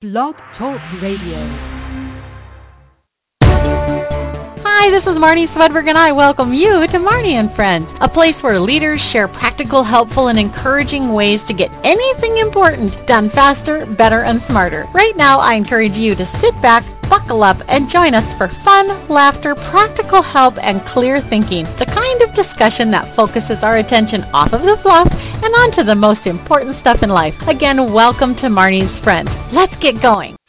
Blog Talk Radio. Hi, this is Marnie Swedberg, and I welcome you to Marnie and Friends, a place where leaders share practical, helpful, and encouraging ways to get anything important done faster, better, and smarter. Right now, I encourage you to sit back, buckle up, and join us for fun, laughter, practical help, and clear thinking. The kind of discussion that focuses our attention off of the fluff and onto the most important stuff in life. Again, welcome to Marnie's Friends. Let's get going.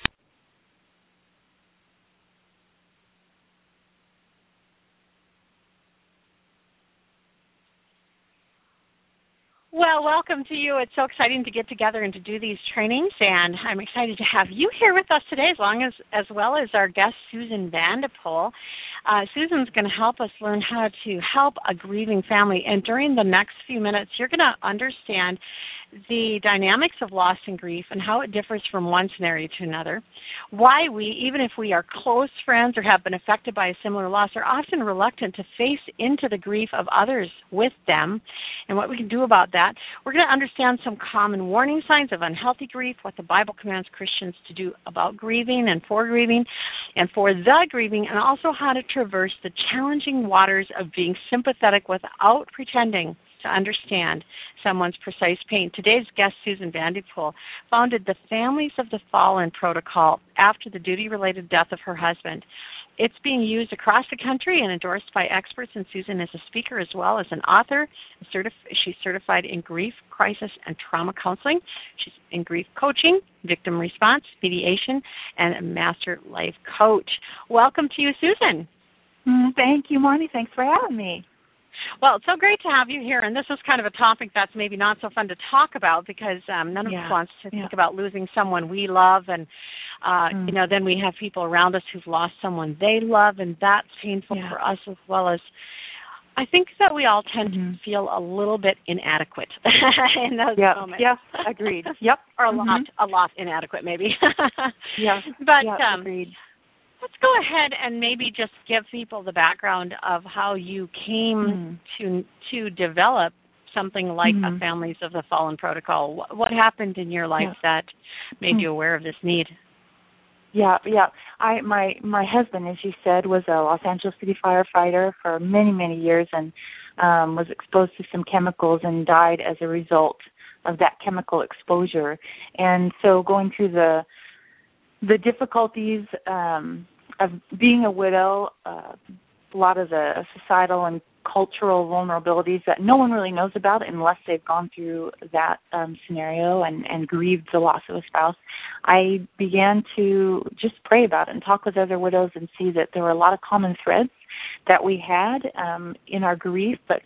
Well, welcome to you. It's so exciting to get together and to do these trainings, and I'm excited to have you here with us today, as long as as well as our guest Susan VandePol. Uh, Susan's going to help us learn how to help a grieving family, and during the next few minutes, you're going to understand the dynamics of loss and grief and how it differs from one scenario to another. Why we, even if we are close friends or have been affected by a similar loss, are often reluctant to face into the grief of others with them and what we can do about that. We're going to understand some common warning signs of unhealthy grief, what the Bible commands Christians to do about grieving and for grieving and for the grieving, and also how to traverse the challenging waters of being sympathetic without pretending to understand someone's precise pain. Today's guest, Susan VandePol, founded the Families of the Fallen protocol after the duty related death of her husband. It's being used across the country and endorsed by experts, and Susan is a speaker as well as an author. She's certified in grief, crisis, and trauma counseling. She's in grief coaching, victim response, mediation, and a master life coach. Welcome to you, Susan. Mm, thank you, Marnie. Thanks for having me. Well, it's so great to have you here, and this is kind of a topic that's maybe not so fun to talk about because um, none of yeah. us wants to yeah. think about losing someone we love, and uh, mm. you know, then we have people around us who've lost someone they love, and that's painful yeah. for us as well as. I think that we all tend mm-hmm. to feel a little bit inadequate in those yep. moments. Yes, agreed. Yep, or a mm-hmm. lot, a lot inadequate, maybe. yeah, but yep, um, agreed let's go ahead and maybe just give people the background of how you came mm. to to develop something like mm. a Families of the Fallen protocol. What, what happened in your life yeah. that made mm. you aware of this need? Yeah, yeah. I my my husband, as you said, was a Los Angeles City firefighter for many many years and um was exposed to some chemicals and died as a result of that chemical exposure. And so going through the the difficulties um, of being a widow, uh, a lot of the societal and cultural vulnerabilities that no one really knows about unless they've gone through that um, scenario and, and grieved the loss of a spouse. I began to just pray about it and talk with other widows and see that there were a lot of common threads that we had um, in our grief, but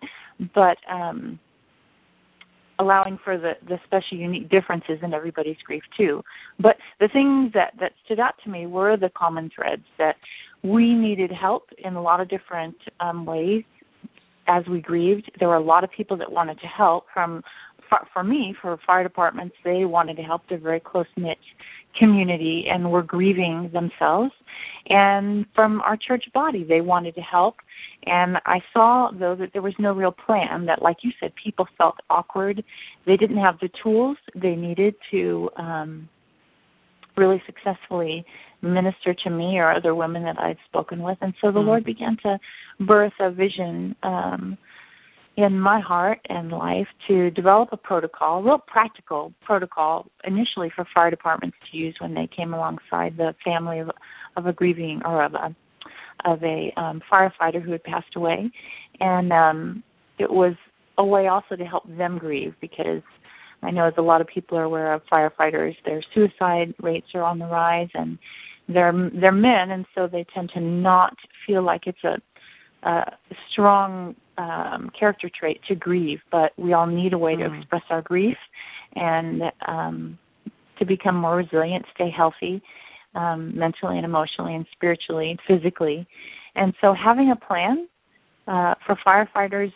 but um, allowing for the the special unique differences in everybody's grief too. But the things that that stood out to me were the common threads that we needed help in a lot of different um ways as we grieved. There were a lot of people that wanted to help from for, for me for fire departments they wanted to help their very close knit community and were grieving themselves. And from our church body they wanted to help and I saw, though, that there was no real plan, that, like you said, people felt awkward. They didn't have the tools they needed to um, really successfully minister to me or other women that I'd spoken with. And so the mm-hmm. Lord began to birth a vision um, in my heart and life to develop a protocol, a real practical protocol, initially for fire departments to use when they came alongside the family of, of a grieving or of a of a um, firefighter who had passed away, and um, it was a way also to help them grieve because I know as a lot of people are aware of firefighters, their suicide rates are on the rise, and they're they're men, and so they tend to not feel like it's a, a strong um, character trait to grieve. But we all need a way mm-hmm. to express our grief and um, to become more resilient, stay healthy, um, mentally and emotionally and spiritually and physically. And so having a plan uh, for firefighters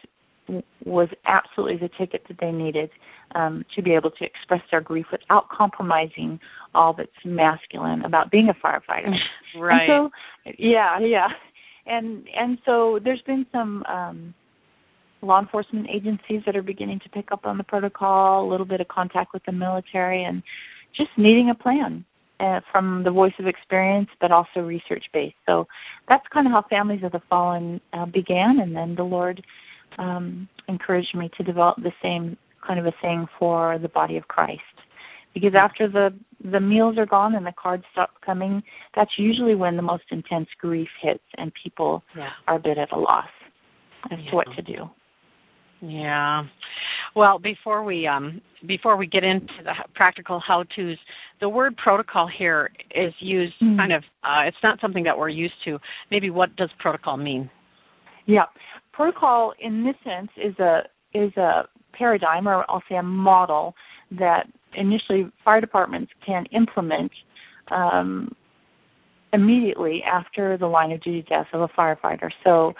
was absolutely the ticket that they needed um, to be able to express their grief without compromising all that's masculine about being a firefighter. right. And so, yeah, yeah. And and so there's been some um, law enforcement agencies that are beginning to pick up on the protocol, a little bit of contact with the military, and just needing a plan uh, from the voice of experience, but also research based. So that's kind of how Families of the Fallen uh, began, and then the Lord um, encouraged me to develop the same kind of a thing for the body of Christ. Because after the the meals are gone and the cards stop coming, that's usually when the most intense grief hits and people yeah. are a bit at a loss as yeah. to what to do. Yeah. Well, before we um, before we get into the practical how-tos, the word protocol here is used mm. kind of. Uh, it's not something that we're used to. Maybe what does protocol mean? Yeah, protocol in this sense is a is a paradigm, or I'll say a model that initially fire departments can implement um, immediately after the line of duty death of a firefighter. So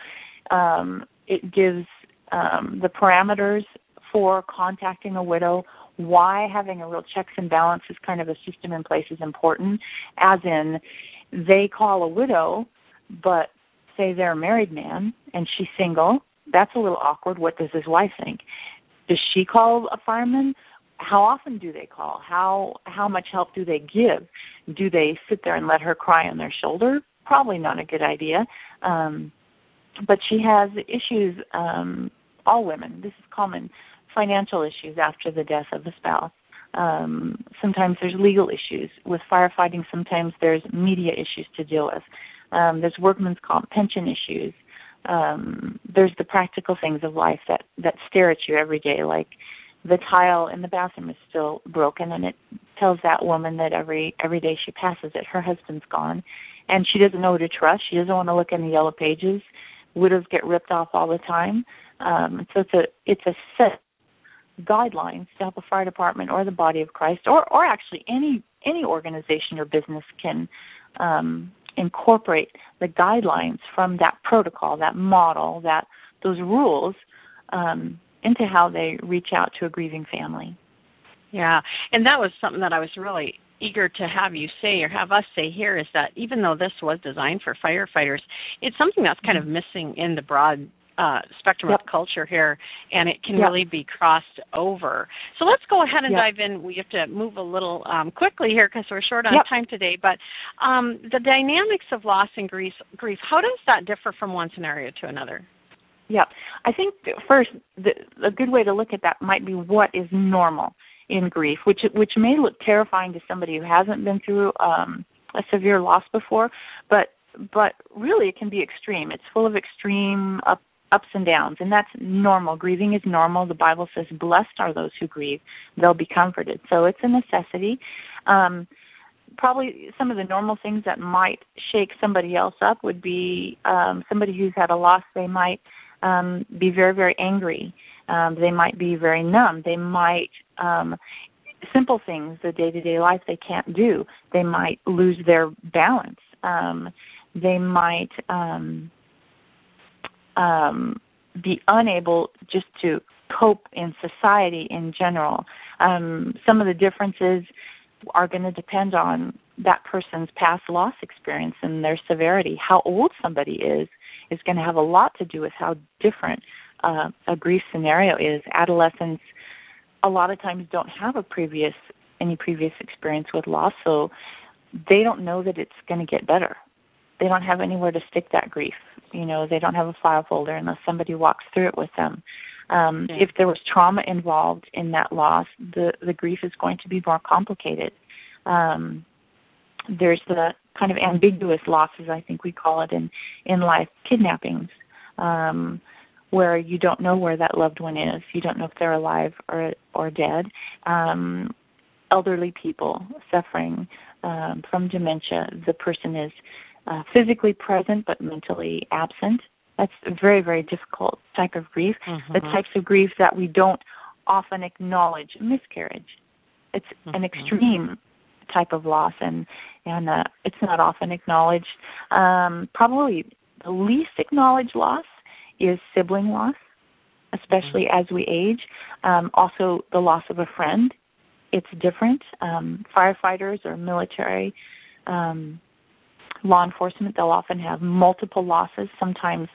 um, it gives um, the parameters for contacting a widow, why having a real checks and balances kind of a system in place is important, as in they call a widow, but say they're a married man and she's single, that's a little awkward. What does his wife think? Does she call a fireman? How often do they call? How how much help do they give? Do they sit there and let her cry on their shoulder? Probably not a good idea. Um, but she has issues. Um, all women. This is common financial issues after the death of the spouse. Um, sometimes there's legal issues with firefighting. Sometimes there's media issues to deal with. Um, there's workman's comp, pension issues. Um, there's the practical things of life that that stare at you every day, like the tile in the bathroom is still broken, and it tells that woman that every every day she passes it, her husband's gone, and she doesn't know who to trust. She doesn't want to look in the yellow pages. Widows get ripped off all the time. Um, so it's a it's a set guidelines to help a fire department or the body of Christ or or actually any any organization or business can um, incorporate the guidelines from that protocol, that model, that those rules um, into how they reach out to a grieving family. Yeah, and that was something that I was really eager to have you say or have us say here is that even though this was designed for firefighters, it's something that's kind of mm-hmm. missing in the broad uh, spectrum yep. of culture here, and it can yep. really be crossed over. So let's go ahead and yep. dive in. We have to move a little um, quickly here because we're short on time today. But um, the dynamics of loss and grief, grief, how does that differ from one scenario to another? Yeah, I think first the, a good way to look at that might be what is normal in grief, which which may look terrifying to somebody who hasn't been through um, a severe loss before, but but really it can be extreme. It's full of extreme up ups and downs, and that's normal. Grieving is normal. The Bible says, "Blessed are those who grieve; they'll be comforted." So it's a necessity. Um, probably some of the normal things that might shake somebody else up would be um, somebody who's had a loss. They might um, be very, very angry. Um, they might be very numb. They might um, simple things, the day-to-day life they can't do. They might lose their balance. Um, they might um, um, be unable just to cope in society in general. Um, some of the differences are going to depend on that person's past loss experience and their severity. How old somebody is is going to have a lot to do with how different uh, a grief scenario is. Adolescents a lot of times don't have a previous any previous experience with loss, so they don't know that it's going to get better. They don't have anywhere to stick that grief. You know they don't have a file folder unless somebody walks through it with them. Um if there was trauma involved in that loss the the grief is going to be more complicated. Um there's the kind of ambiguous losses i think we call it in in life kidnappings um where you don't know where that loved one is. You don't know if they're alive or or dead. Um elderly people suffering um from dementia. The person is uh, physically present but mentally absent. That's a very, very difficult type of grief. Mm-hmm. The types of grief that we don't often acknowledge miscarriage. It's mm-hmm. an extreme type of loss, and and uh, it's not often acknowledged. Um, probably the least acknowledged loss is sibling loss, especially mm-hmm. as we age. Um, also, the loss of a friend. It's different. Um, firefighters or military um, law enforcement they'll often have multiple losses sometimes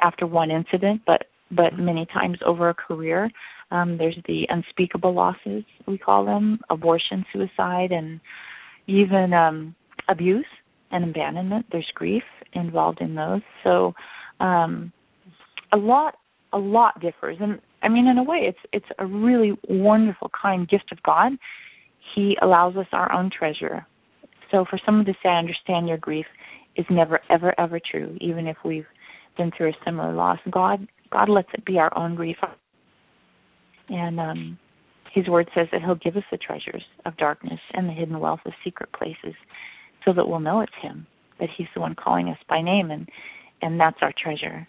after one incident but but many times over a career um there's the unspeakable losses we call them abortion suicide and even um, abuse and abandonment. There's grief involved in those. So um, a lot a lot differs and I mean in a way it's it's a really wonderful kind gift of God. He allows us our own treasure. So for someone to say I understand your grief is never ever ever true even if we've been through a similar loss. God God lets it be our own grief. And um his word says that he'll give us the treasures of darkness and the hidden wealth of secret places so that we'll know it's him, that he's the one calling us by name and and that's our treasure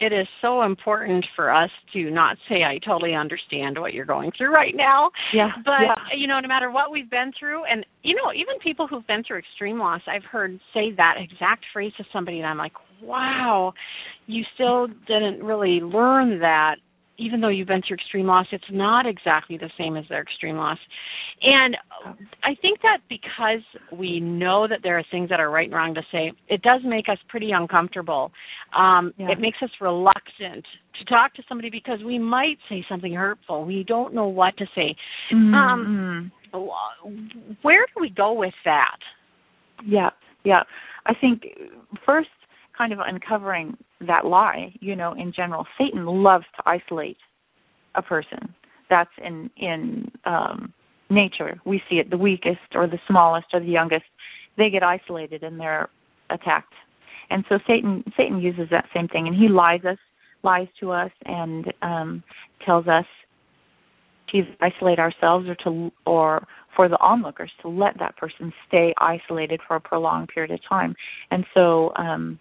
it is so important for us to not say I totally understand what you're going through right now. Yeah. But yeah. you know, no matter what we've been through and you know, even people who've been through extreme loss, I've heard say that exact phrase to somebody and I'm like, "Wow, you still didn't really learn that even though you've been through extreme loss, it's not exactly the same as their extreme loss. And I think that because we know that there are things that are right and wrong to say, it does make us pretty uncomfortable. Um, yeah. It makes us reluctant to talk to somebody because we might say something hurtful. We don't know what to say. Mm-hmm. Um, where do we go with that? Yeah, yeah. I think first kind of uncovering that lie, you know, in general. Satan loves to isolate a person. That's in in um nature. We see it the weakest or the smallest or the youngest, they get isolated and they're attacked. And so Satan Satan uses that same thing and he lies us lies to us and um tells us to isolate ourselves or to or for the onlookers to let that person stay isolated for a prolonged period of time. And so um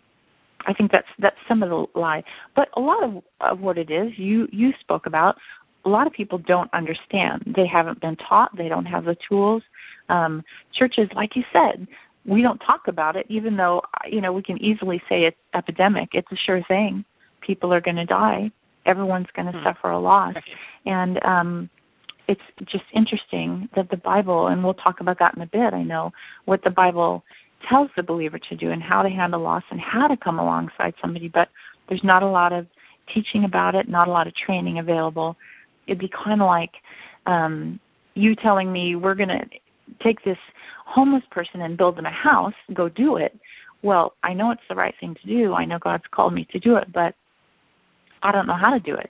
I think that's that's some of the lie. But a lot of, of what it is, you you spoke about. A lot of people don't understand. They haven't been taught. They don't have the tools. Um, churches, like you said, we don't talk about it, even though you know we can easily say it's epidemic. It's a sure thing. People are going to die. Everyone's going to hmm. suffer a loss, and um, it's just interesting that the Bible, and we'll talk about that in a bit. I know what the Bible tells the believer to do and how to handle loss and how to come alongside somebody, but there's not a lot of teaching about it, not a lot of training available. It'd be kind of like um you telling me we're going to take this homeless person and build them a house, go do it. Well, I know it's the right thing to do. I know God's called me to do it, but I don't know how to do it.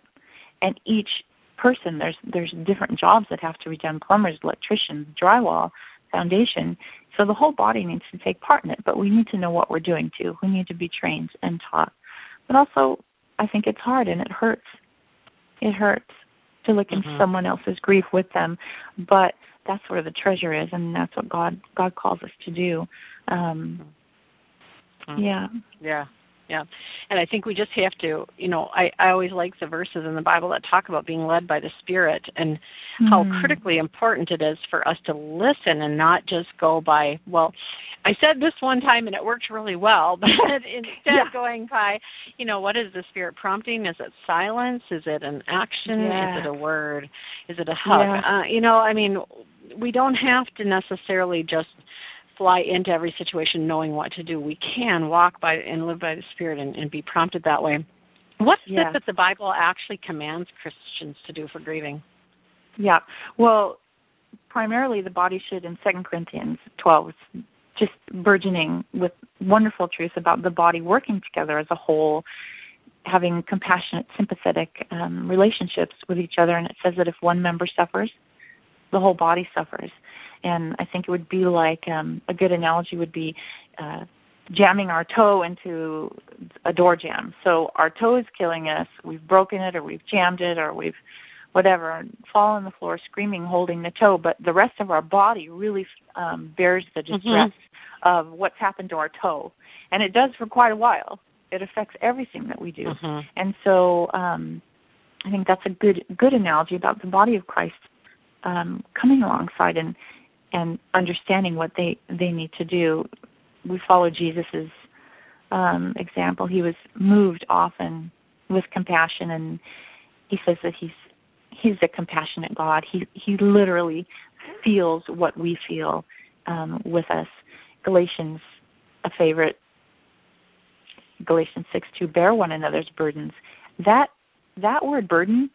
And each person there's there's different jobs that have to be done plumbers electricians drywall foundation. So the whole body needs to take part in it, but we need to know what we're doing too. We need to be trained and taught. But also, I think it's hard and it hurts. It hurts to look mm-hmm. into someone else's grief with them, but that's where the treasure is, and that's what God God calls us to do. Um, mm-hmm. Yeah. Yeah yeah and i think we just have to you know i i always like the verses in the bible that talk about being led by the spirit and mm-hmm. how critically important it is for us to listen and not just go by well i said this one time and it worked really well but instead yeah. of going by you know what is the spirit prompting is it silence is it an action yeah. is it a word is it a hug yeah. uh, you know i mean we don't have to necessarily just fly into every situation knowing what to do. We can walk by and live by the Spirit and, and be prompted that way. What's yeah. it that the Bible actually commands Christians to do for grieving? Yeah. Well, primarily the body should in Second Corinthians 12 just burgeoning with wonderful truths about the body working together as a whole, having compassionate, sympathetic um, relationships with each other. And it says that if one member suffers, the whole body suffers and I think it would be like um, a good analogy would be uh, jamming our toe into a door jamb. So our toe is killing us. We've broken it, or we've jammed it, or we've whatever fall on the floor screaming, holding the toe. But the rest of our body really um, bears the distress mm-hmm. of what's happened to our toe, and it does for quite a while. It affects everything that we do, mm-hmm. and so um, I think that's a good good analogy about the body of Christ um, coming alongside and and understanding what they they need to do. We follow Jesus's um, example. He was moved often with compassion, and he says that he's he's a compassionate God. He he literally feels what we feel um, with us. Galatians, a favorite. Galatians six two, bear one another's burdens. That that word burden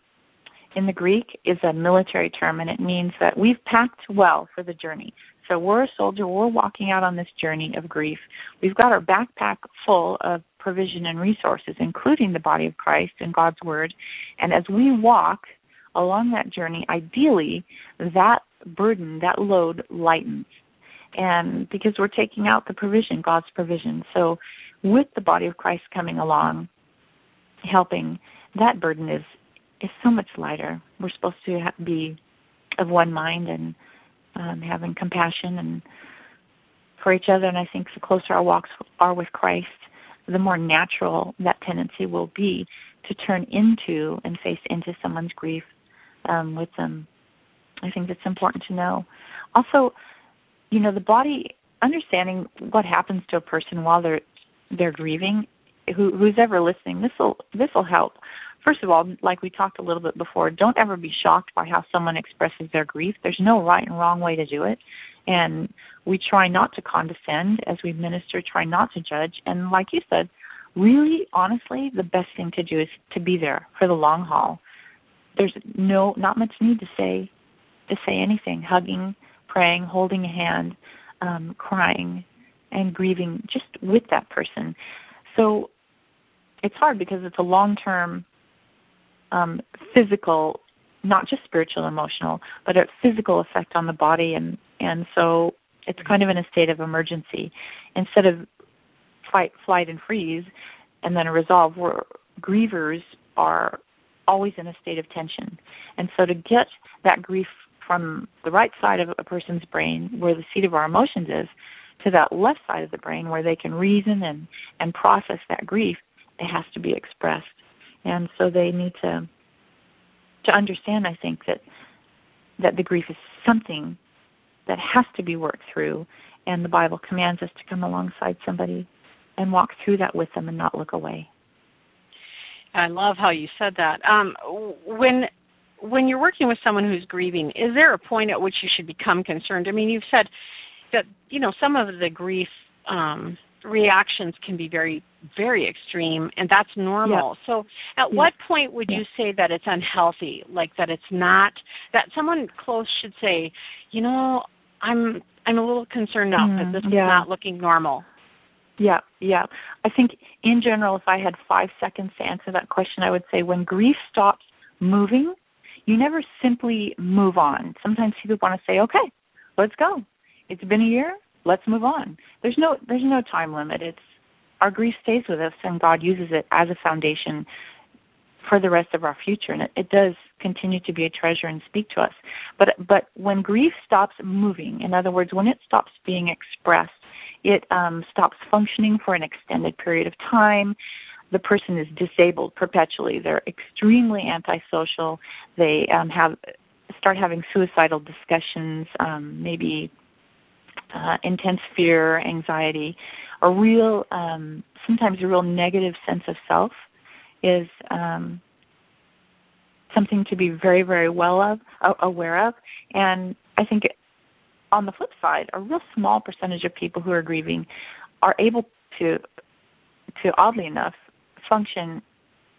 in the Greek is a military term, and it means that we've packed well for the journey. So we're a soldier. We're walking out on this journey of grief. We've got our backpack full of provision and resources, including the body of Christ and God's Word. And as we walk along that journey, ideally, that burden, that load lightens. And because we're taking out the provision, God's provision. So with the body of Christ coming along, helping, that burden is is so much lighter. We're supposed to be of one mind and um, having compassion and for each other. And I think the closer our walks are with Christ, the more natural that tendency will be to turn into and face into someone's grief um, with them. I think that's important to know. Also, you know, the body understanding what happens to a person while they're they're grieving. Who, who's ever listening, this will this will help. First of all, like we talked a little bit before, don't ever be shocked by how someone expresses their grief. There's no right and wrong way to do it, and we try not to condescend as we minister. Try not to judge, and like you said, really honestly, the best thing to do is to be there for the long haul. There's no not much need to say to say anything. Hugging, praying, holding a hand, um, crying, and grieving just with that person. So it's hard because it's a long term um, physical, not just spiritual, emotional, but a physical effect on the body, and and so it's kind of in a state of emergency instead of fight, flight, and freeze, and then a resolve. Where grievers are always in a state of tension, and so to get that grief from the right side of a person's brain, where the seat of our emotions is, to that left side of the brain, where they can reason and and process that grief, it has to be expressed and so they need to to understand i think that that the grief is something that has to be worked through. And the bible commands us to come alongside somebody and walk through that with them and not look away. I love how you said that. Um when when you're working with someone who's grieving is there a point at which you should become concerned? I mean you've said that you know some of the grief um reactions can be very very extreme and that's normal. So at what point would you say that it's unhealthy? Like that it's not that someone close should say you know i'm i'm a little concerned now mm, that this yeah. is not looking normal. Yeah yeah. I think in general if i had five seconds to answer that question i would say when grief stops moving you never simply move on. Sometimes people want to say okay let's go. It's been a year let's move on. There's no there's no time limit. It's our grief stays with us and God uses it as a foundation for the rest of our future and it, it does continue to be a treasure and speak to us. But but when grief stops moving, in other words, when it stops being expressed, it um, stops functioning for an extended period of time. The person is disabled perpetually. They're extremely antisocial. They um, have start having suicidal discussions, um, maybe uh, intense fear, anxiety, a real, um, sometimes a real negative sense of self is um, something to be very, very well of, aware of. And I think on the flip side, a real small percentage of people who are grieving are able to, to oddly enough, function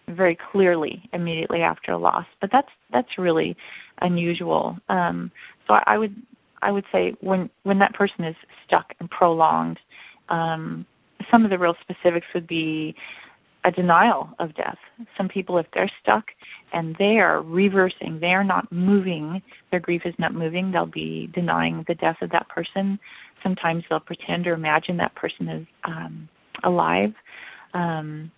very clearly immediately after a loss. But that's that's really unusual. Um, so I would I would say when when that person is stuck and prolonged, um, some of the real specifics would be a denial of death. Some people, if they're stuck and they are reversing, they are not moving, their grief is not moving, they'll be denying the death of that person. Sometimes they'll pretend or imagine that person is um, alive. Um,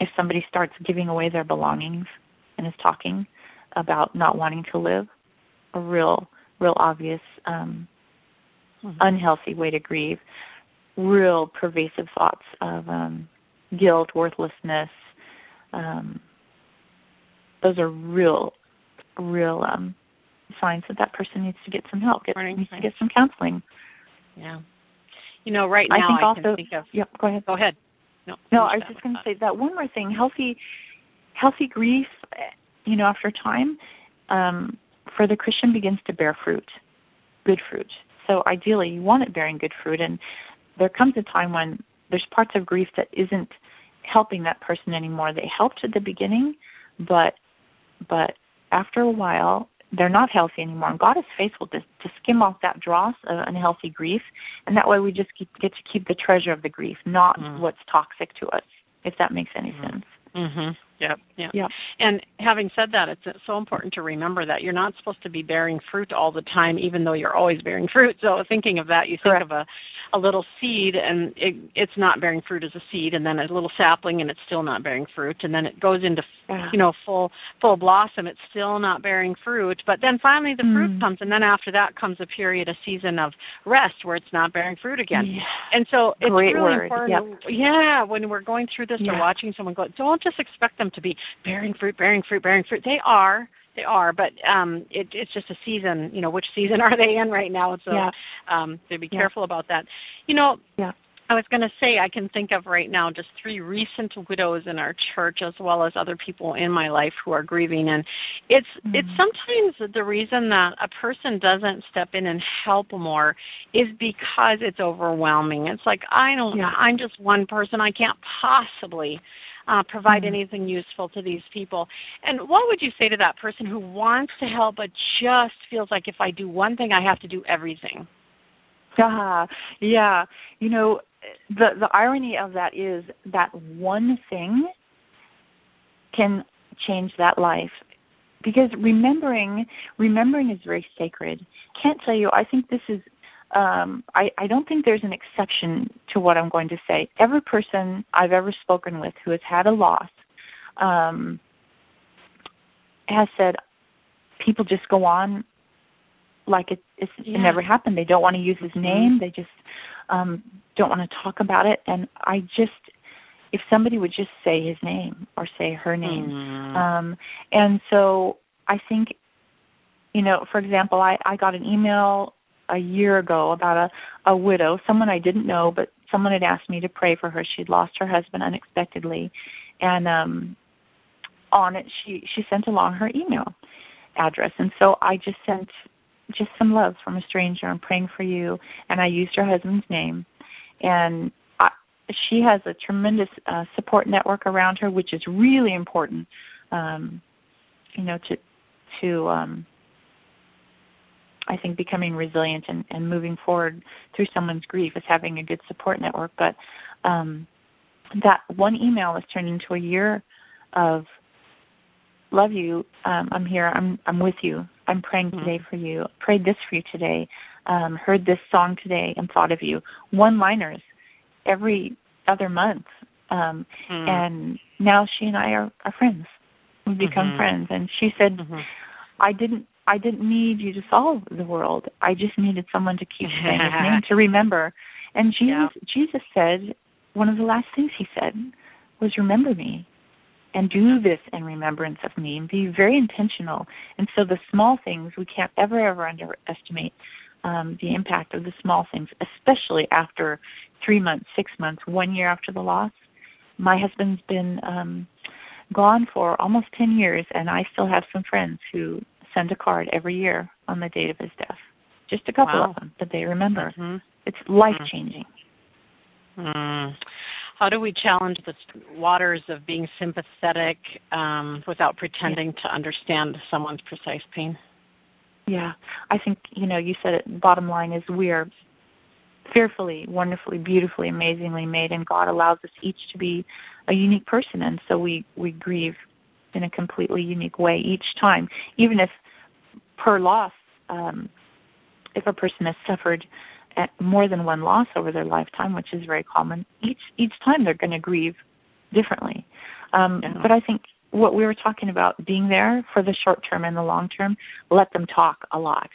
if somebody starts giving away their belongings and is talking about not wanting to live, a real real obvious um, mm-hmm. unhealthy way to grieve, real pervasive thoughts of um, guilt, worthlessness. Um, those are real, real um, signs that that person needs to get some help, get, needs to get some counseling. Yeah. You know, right now I think I also. think of, yep. Go ahead. Go ahead. No. No, I was just going to say that one more thing. Healthy, healthy grief. You know, after time, um, for the Christian begins to bear fruit, good fruit. So ideally, you want it bearing good fruit, and there comes a time when there's parts of grief that isn't helping that person anymore. They helped at the beginning, but but after a while they're not healthy anymore. And God is faithful to, to skim off that dross of unhealthy grief, and that way we just keep, get to keep the treasure of the grief, not mm. what's toxic to us. If that makes any mm. sense. Mhm. Yep. Yeah. Yep. And having said that, it's so important to remember that you're not supposed to be bearing fruit all the time, even though you're always bearing fruit. So thinking of that, you think of a a little seed and it, it's not bearing fruit as a seed and then a little sapling and it's still not bearing fruit and then it goes into you know full full blossom it's still not bearing fruit but then finally the mm. fruit comes and then after that comes a period a season of rest where it's not bearing fruit again yeah. and so it's Great really word. important yep. yeah when we're going through this yeah. or watching someone go don't just expect them to be bearing fruit bearing fruit bearing fruit they are they are, but um it, it's just a season. You know, which season are they in right now? So, yeah. Um, so be yeah. careful about that. You know, yeah. I was going to say I can think of right now just three recent widows in our church, as well as other people in my life who are grieving, and it's mm-hmm. it's sometimes the reason that a person doesn't step in and help more is because it's overwhelming. It's like I don't, yeah. I'm just one person. I can't possibly uh, provide mm-hmm. anything useful to these people. And what would you say to that person who wants to help but just feels like if I do one thing, I have to do everything? Yeah, yeah. You know, the the irony of that is that one thing can change that life. Because remembering remembering is very sacred. Can't tell you i think this is um i i don't think there's an exception to what i'm going to say. Every person i've ever spoken with who has had a loss um has said people just go on like it it's, yeah. it never happened. They don't want to use his mm-hmm. name. They just um don't want to talk about it. And i just if somebody would just say his name or say her name. Mm. um and so i think you know for example i i got an email a year ago about a a widow someone i didn't know but someone had asked me to pray for her. She'd lost her husband unexpectedly. And um on it she she sent along her email address. And so i just sent just some love from a stranger i'm praying for you and i used her husband's name and I, she has a tremendous uh, support network around her which is really important um you know to to um I think becoming resilient and, and moving forward through someone's grief is having a good support network. But um, that one email has turned into a year of love you. Um, I'm here. I'm I'm with you. I'm praying today mm-hmm. for you. Prayed this for you today. Um, heard this song today and thought of you. One liners every other month. Um, mm. And now she and I are, are friends. We've become mm-hmm. friends. And she said, mm-hmm. I didn't I didn't need you to solve the world. I just needed someone to keep saying his name to remember. And Jesus yeah. Jesus said one of the last things he said was remember me and do this in remembrance of me and be very intentional. And so the small things we can't ever ever underestimate um, the impact of the small things, especially after three months, six months, one year after the loss. My husband's been um gone for almost ten years and I still have some friends who send a card every year on the date of his death. Just a couple wow. of them that they remember. Mm-hmm. It's life changing. Mm. How do we challenge the waters of being sympathetic um, without pretending to understand someone's precise pain? Yeah, I think you know. You said it. Bottom line is we are fearfully, wonderfully, beautifully, amazingly made, and God allows us each to be a unique person, and so we we grieve in a completely unique way each time, even if per loss, um, if a person has suffered more than one loss over their lifetime, which is very common, each each time they're going to grieve differently. Um, yeah. But I think what we were talking about, being there for the short term and the long term, let them talk a lot.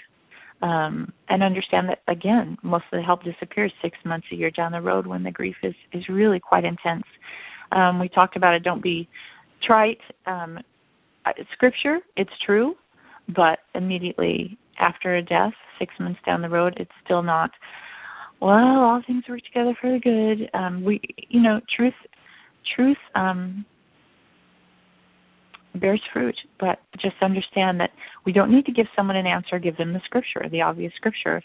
Um, and understand that again, most of the help disappears six months, a year down the road when the grief is is really quite intense. Um, we talked about it. Don't be trite. Um, scripture, it's true, but immediately after a death, six months down the road, it's still not. Well, all things work together for the good. Um, we, you know, truth, truth um, bears fruit, but just understand that we don't need to give someone an answer. Give them the scripture, the obvious scripture,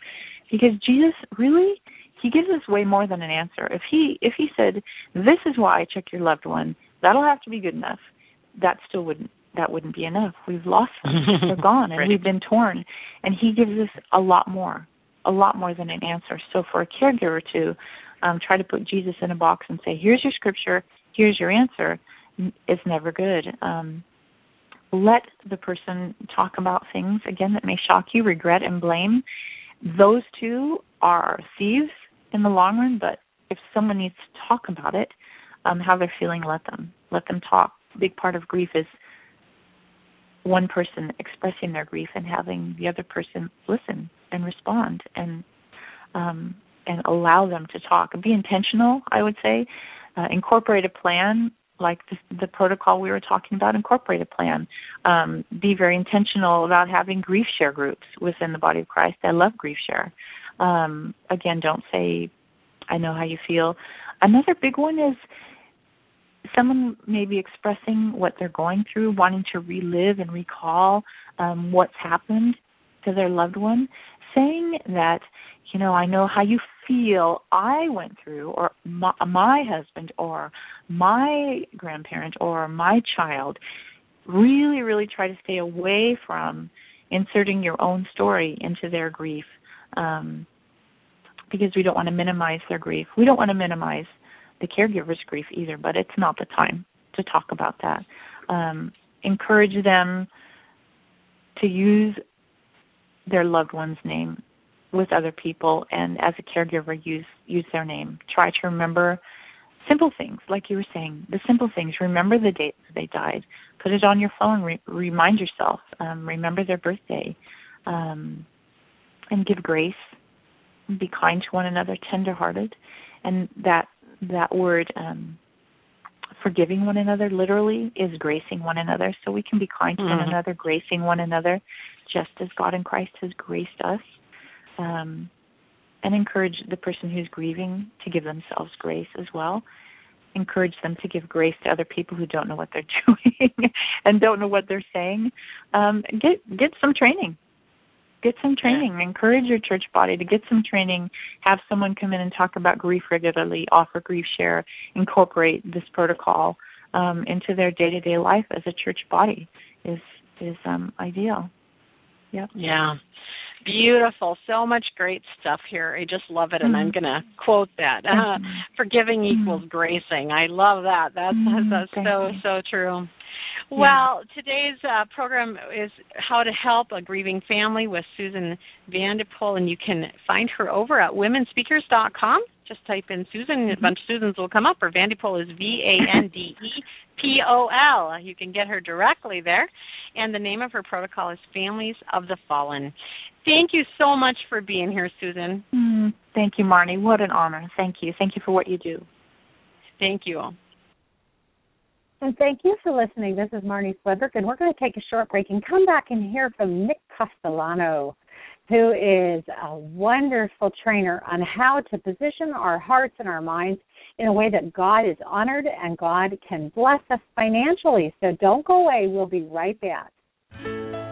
because Jesus really he gives us way more than an answer. If he if he said, "This is why I took your loved one," that'll have to be good enough. That still wouldn't that wouldn't be enough. We've lost them. They're gone and right. we've been torn. And he gives us a lot more, a lot more than an answer. So for a caregiver to um, try to put Jesus in a box and say, here's your scripture, here's your answer, is never good. Um, let the person talk about things, again, that may shock you, regret and blame. Those two are thieves in the long run, but if someone needs to talk about it, um, how they're feeling, let them. Let them talk. A big part of grief is one person expressing their grief and having the other person listen and respond and um, and allow them to talk. Be intentional, I would say. Uh, incorporate a plan like the, the, protocol we were talking about. Incorporate a plan. Um, be very intentional about having grief share groups within the body of Christ. I love grief share. Um, again, don't say, "I know how you feel." Another big one is someone may be expressing what they're going through, wanting to relive and recall um, what's happened to their loved one, saying that, you know, I know how you feel I went through, or my, my husband, or my grandparent, or my child. Really, really try to stay away from inserting your own story into their grief um, because we don't want to minimize their grief. We don't want to minimize the caregiver's grief either, but it's not the time to talk about that. Um, encourage them to use their loved one's name with other people and as a caregiver use use their name. Try to remember simple things like you were saying, the simple things. Remember the date they died. Put it on your phone. Re- remind yourself. Um, remember their birthday, um, and give grace. Be kind to one another, tenderhearted, and that that word um, forgiving one another literally is gracing one another. So we can be kind to mm-hmm. one another, gracing one another, just as God in Christ has graced us. Um, and encourage the person who's grieving to give themselves grace as well. Encourage them to give grace to other people who don't know what they're doing and don't know what they're saying. Um, get get some training get some training encourage your church body to get some training have someone come in and talk about grief regularly offer grief share incorporate this protocol um, into their day to day life as a church body is is um, ideal yep yeah Beautiful. So much great stuff here. I just love it, and mm-hmm. I'm going to quote that. Uh, forgiving equals mm-hmm. gracing. I love that. That's, mm-hmm. that's so, so true. Well, today's uh, program is how to help a grieving family with Susan VandePol, and you can find her over at womenspeakers.com. Just type in Susan, a bunch of Susans will come up, or VandePol is V A N D E P O L. You can get her directly there. And the name of her protocol is Families of the Fallen. Thank you so much for being here, Susan. Mm, thank you, Marnie. What an honor. Thank you. Thank you for what you do. Thank you. And thank you for listening. This is Marnie Swedberg, and we're going to take a short break and come back and hear from Nick Castellano, who is a wonderful trainer on how to position our hearts and our minds in a way that God is honored and God can bless us financially. So don't go away. We'll be right back.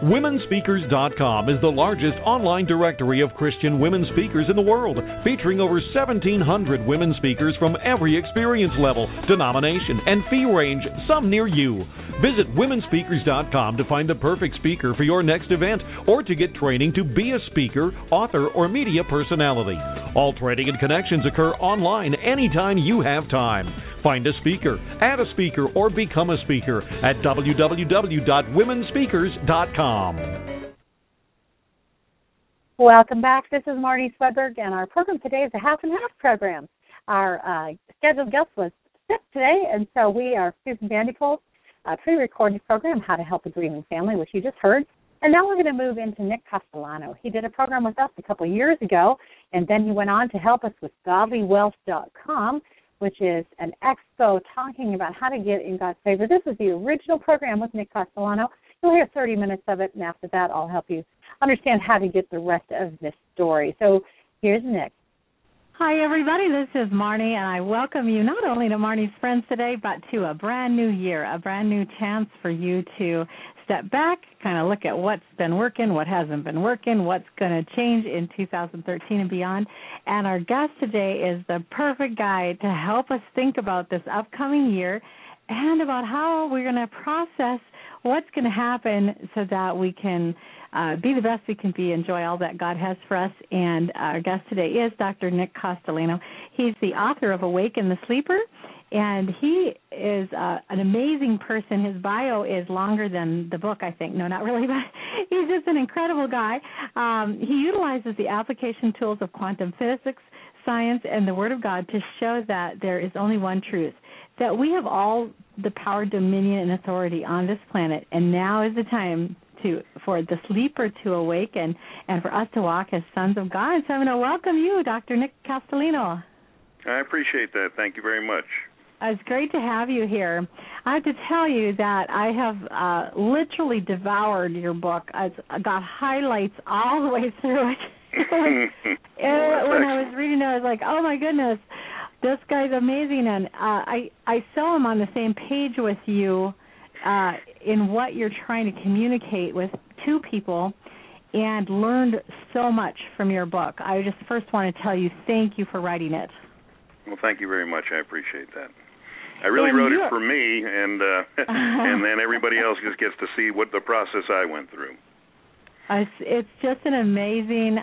WomenSpeakers.com is the largest online directory of Christian women speakers in the world, featuring over 1,700 women speakers from every experience level, denomination, and fee range, some near you. Visit WomenSpeakers.com to find the perfect speaker for your next event or to get training to be a speaker, author, or media personality. All training and connections occur online anytime you have time. Find a speaker, add a speaker, or become a speaker at www.womenspeakers.com. Welcome back. This is Marnie Swedberg, and our program today is a half and half program. Our uh, scheduled guest was sick today, and so we are Susan VandePol, a pre-recorded program, How to Help a Grieving Family, which you just heard. And now we're going to move into Nick Castellano. He did a program with us a couple years ago, and then he went on to help us with godlywealth.com which is an expo talking about how to get in God's favor. This is the original program with Nick Castellano. You'll hear 30 minutes of it, and after that, I'll help you understand how to get the rest of this story. So here's Nick. Hi, everybody. This is Marnie, and I welcome you not only to Marnie's Friends today, but to a brand new year, a brand new chance for you to step back, kind of look at what's been working, what hasn't been working, what's going to change in 2013 and beyond. And our guest today is the perfect guy to help us think about this upcoming year and about how we're going to process what's going to happen so that we can uh, be the best we can be, enjoy all that God has for us. And our guest today is Dr. Nick Castellano. He's the author of Awaken the Sleeper, and he is uh, an amazing person. His bio is longer than the book, I think. No, not really, but he's just an incredible guy. Um, he utilizes the application tools of quantum physics, science, and the Word of God to show that there is only one truth that we have all the power, dominion, and authority on this planet, and now is the time to for the sleeper to awaken and for us to walk as sons of God. So I'm going to welcome you, Dr. Nick Castellano. I appreciate that. Thank you very much. It's great to have you here. I have to tell you that I have uh, literally devoured your book. I've got highlights all the way through it. when I was reading it, I was like, "Oh my goodness, this guy's amazing!" And uh, I I saw him on the same page with you uh, in what you're trying to communicate with two people and learned so much from your book. I just first want to tell you thank you for writing it. Well, thank you very much. I appreciate that. I really and wrote it for me, and uh, and then everybody else just gets to see what the process I went through. It's, it's just an amazing,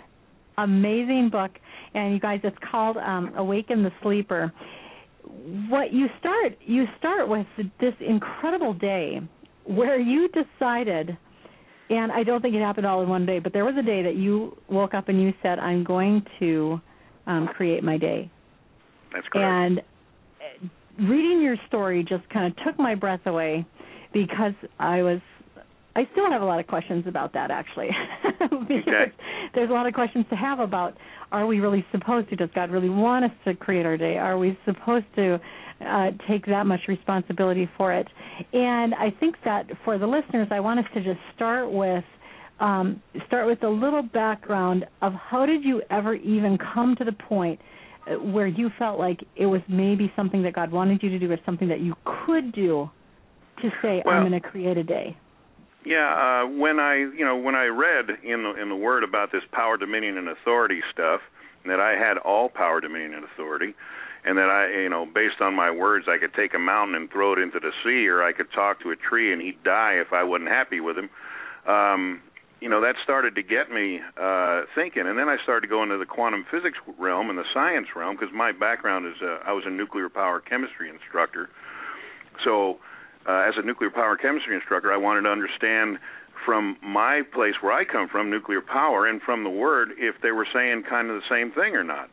amazing book, and you guys, it's called um, "Awaken the Sleeper." What you start you start with this incredible day where you decided and I don't think it happened all in one day, but there was a day that you woke up and you said, "I'm going to um, create my day." That's correct. And uh, reading your story just kind of took my breath away because I was I still have a lot of questions about that actually. okay. There's a lot of questions to have about are we really supposed to? Does God really want us to create our day? Are we supposed to uh, take that much responsibility for it? And I think that for the listeners, I want us to just start with um, start with a little background of how did you ever even come to the point uh, where you felt like it was maybe something that God wanted you to do or something that you could do to say well, I'm going to create a day. Yeah, uh, when I you know when I read in the in the Word about this power, dominion, and authority stuff, that I had all power, dominion, and authority, and that I you know based on my words I could take a mountain and throw it into the sea, or I could talk to a tree and he'd die if I wasn't happy with him. Um, you know that started to get me uh, thinking, and then I started to go into the quantum physics realm and the science realm because my background is uh, I was a nuclear power chemistry instructor, so uh, as a nuclear power chemistry instructor, I wanted to understand from my place where I come from, nuclear power, and from the word, if they were saying kind of the same thing or not.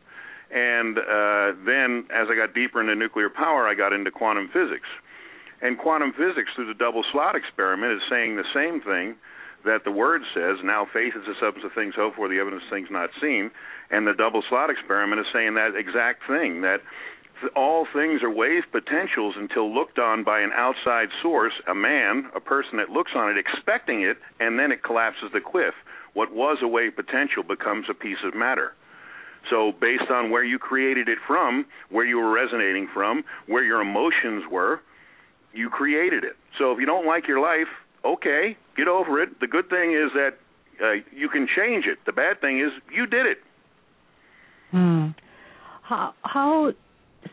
And uh, then, as I got deeper into nuclear power, I got into quantum physics. And quantum physics, through the double slit experiment, is saying the same thing that the word says. Now, faith is the substance of things hoped for, the evidence of things not seen. And the double slit experiment is saying that exact thing that all things are wave potentials until looked on by an outside source, a man, a person that looks on it expecting it, and then it collapses the cliff. What was a wave potential becomes a piece of matter. So, based on where you created it from, where you were resonating from, where your emotions were, you created it. So, if you don't like your life, okay, get over it. The good thing is that uh, you can change it. The bad thing is you did it. Hmm. How, how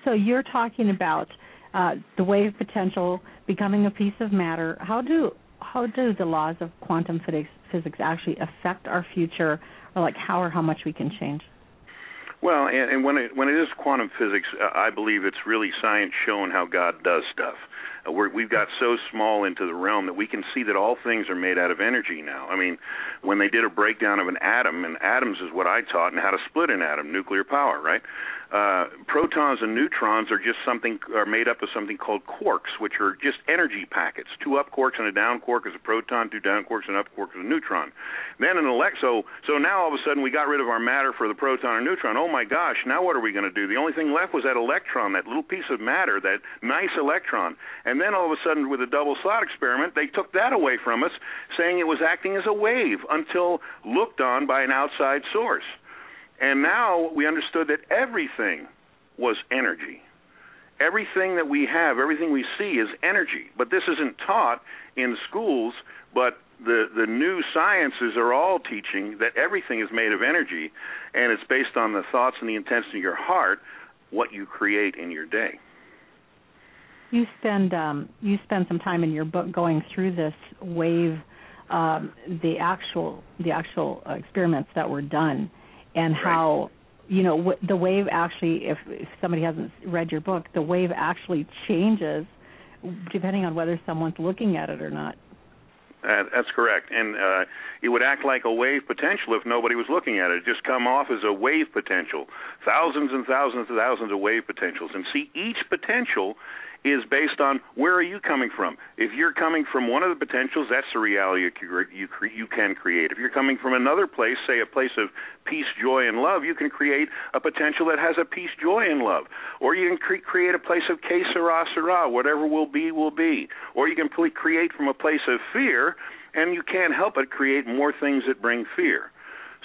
so you're talking about uh, the wave potential becoming a piece of matter. How do how do the laws of quantum physics, physics actually affect our future, or like how or how much we can change? Well, and, and when it when it is quantum physics, uh, I believe it's really science showing how God does stuff. Uh, we're, we've got so small into the realm that we can see that all things are made out of energy now. I mean, when they did a breakdown of an atom, and atoms is what I taught, and how to split an atom, nuclear power, right? uh, protons and neutrons are just something are made up of something called quarks, which are just energy packets. Two up quarks and a down quark is a proton. Two down quarks and an up quark is a neutron. Then an elect. So so now all of a sudden we got rid of our matter for the proton and neutron. Oh my gosh! Now what are we going to do? The only thing left was that electron, that little piece of matter, that nice electron. And then all of a sudden with the double slit experiment, they took that away from us, saying it was acting as a wave until looked on by an outside source. And now we understood that everything was energy. Everything that we have, everything we see is energy. But this isn't taught in schools, but the, the new sciences are all teaching that everything is made of energy, and it's based on the thoughts and the intensity of your heart, what you create in your day. You spend um, you spend some time in your book going through this wave, um, the actual the actual experiments that were done, and right. how you know w- the wave actually if, if somebody hasn't read your book the wave actually changes depending on whether someone's looking at it or not uh, that's correct, and uh, it would act like a wave potential if nobody was looking at it. It'd just come off as a wave potential, thousands and thousands and thousands of wave potentials. And see, each potential is based on where are you coming from. If you're coming from one of the potentials, that's the reality you you, can create. If you're coming from another place, say a place of peace, joy, and love, you can create a potential that has a peace, joy, and love. Or you can cre- create a place of que sera, sera, whatever will be, will be. Or you can create from a place of fear, and you can't help but create more things that bring fear.